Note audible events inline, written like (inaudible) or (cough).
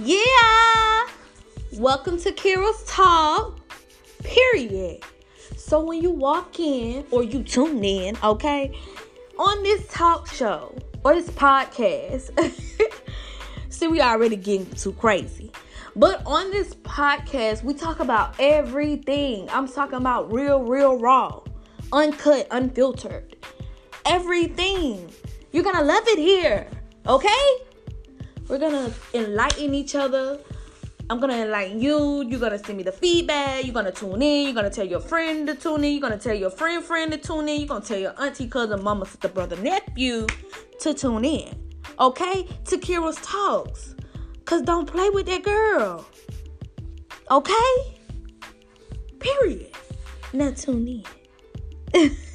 Yeah. Welcome to Carol's Talk. Period. So when you walk in or you tune in, okay, on this talk show or this podcast, (laughs) see, we already getting too crazy. But on this podcast, we talk about everything. I'm talking about real, real, raw, uncut, unfiltered. Everything. You're gonna love it here, okay? We're gonna enlighten each other. I'm gonna enlighten you. You're gonna send me the feedback. You're gonna tune in. You're gonna tell your friend to tune in. You're gonna tell your friend friend to tune in. You're gonna tell your auntie, cousin, mama, sister, brother, nephew to tune in. Okay? To Kira's talks. Cause don't play with that girl. Okay? Period. Now tune in. (laughs)